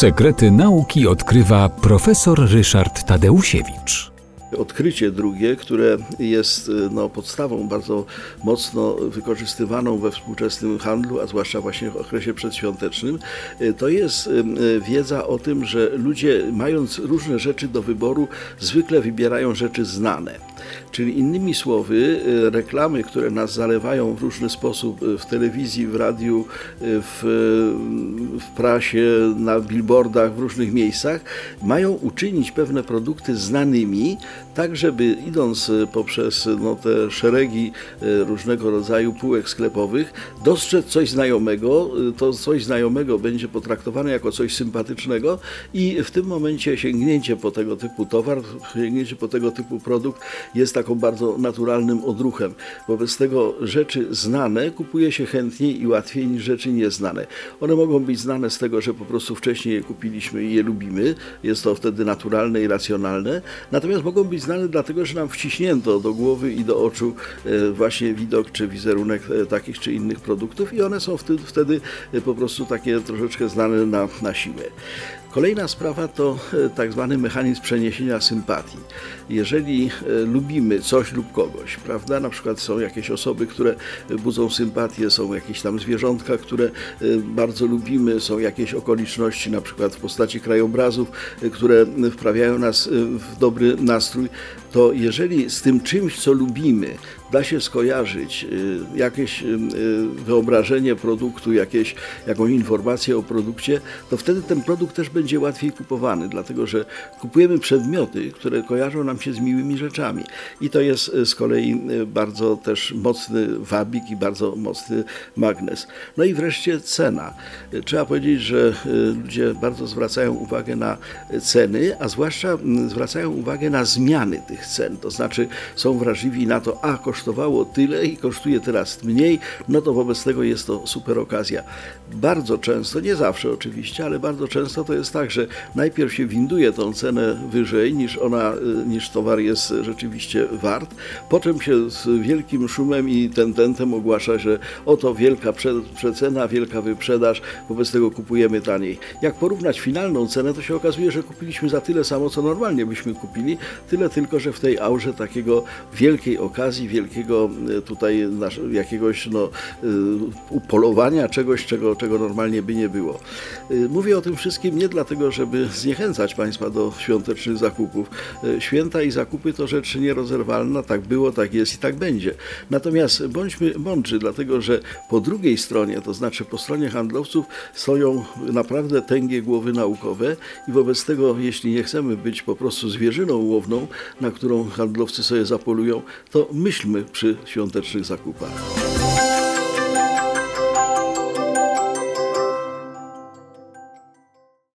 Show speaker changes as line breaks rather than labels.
Sekrety nauki odkrywa profesor Ryszard Tadeusiewicz.
Odkrycie drugie, które jest y, no, podstawą bardzo mocno wykorzystywaną we współczesnym handlu, a zwłaszcza właśnie w okresie przedświątecznym, y, to jest y, wiedza o tym, że ludzie mając różne rzeczy do wyboru, zwykle wybierają rzeczy znane. Czyli innymi słowy, y, reklamy, które nas zalewają w różny sposób y, w telewizji, w radiu, y, w, w prasie, na billboardach, w różnych miejscach, mają uczynić pewne produkty znanymi, tak żeby idąc poprzez no, te szeregi różnego rodzaju półek sklepowych, dostrzec coś znajomego, to coś znajomego będzie potraktowane jako coś sympatycznego i w tym momencie sięgnięcie po tego typu towar, sięgnięcie po tego typu produkt jest taką bardzo naturalnym odruchem. Wobec tego rzeczy znane kupuje się chętniej i łatwiej niż rzeczy nieznane. One mogą być znane z tego, że po prostu wcześniej je kupiliśmy i je lubimy, jest to wtedy naturalne i racjonalne, natomiast mogą być znane dlatego, że nam wciśnięto do głowy i do oczu e, właśnie widok czy wizerunek e, takich czy innych produktów i one są wtedy, e, po prostu takie troszeczkę znane na, na siłę. Kolejna sprawa to e, tak zwany mechanizm przeniesienia sympatii. Jeżeli e, lubimy coś lub kogoś, prawda, na przykład są jakieś osoby, które budzą sympatię, są jakieś tam zwierzątka, które e, bardzo lubimy, są jakieś okoliczności, na przykład w postaci krajobrazów, które wprawiają nas w dobry nastrój, to jeżeli z tym czymś, co lubimy, da się skojarzyć y, jakieś y, y, wyobrażenie produktu, jakieś, jakąś informację o produkcie, to wtedy ten produkt też będzie łatwiej kupowany, dlatego że kupujemy przedmioty, które kojarzą nam się z miłymi rzeczami. I to jest z kolei bardzo też mocny wabik i bardzo mocny magnes. No i wreszcie cena. Trzeba powiedzieć, że ludzie bardzo zwracają uwagę na ceny, a zwłaszcza mm, zwracają uwagę na zmiany tych cen. To znaczy są wrażliwi na to, a kosztowało tyle i kosztuje teraz mniej, no to wobec tego jest to super okazja. Bardzo często, nie zawsze oczywiście, ale bardzo często to jest tak, że najpierw się winduje tą cenę wyżej niż ona, y, niż towar jest rzeczywiście wart, po czym się z wielkim szumem i tententem ogłasza, że oto wielka prze- przecena, wielka wyprzedaż, wobec tego kupujemy taniej. Jak porównać finalną cenę, to się okazuje, że kupiliśmy za tyle samo, co normalnie byśmy kupili, tyle tylko, że w tej aurze takiego wielkiej okazji, wielkiego e, tutaj jakiegoś no, e, upolowania czegoś, czego, czego normalnie by nie było. E, Mówię o tym wszystkim nie dlatego, żeby zniechęcać Państwa do świątecznych zakupów. Święta i zakupy to rzecz nierozerwalna, tak było, tak jest i tak będzie. Natomiast bądźmy mądrzy, dlatego że po drugiej stronie, to znaczy po stronie handlowców, stoją naprawdę tęgie głowy naukowe i wobec tego, jeśli nie chcemy być po prostu zwierzyną łowną, na którą handlowcy sobie zapolują, to myślmy przy świątecznych zakupach.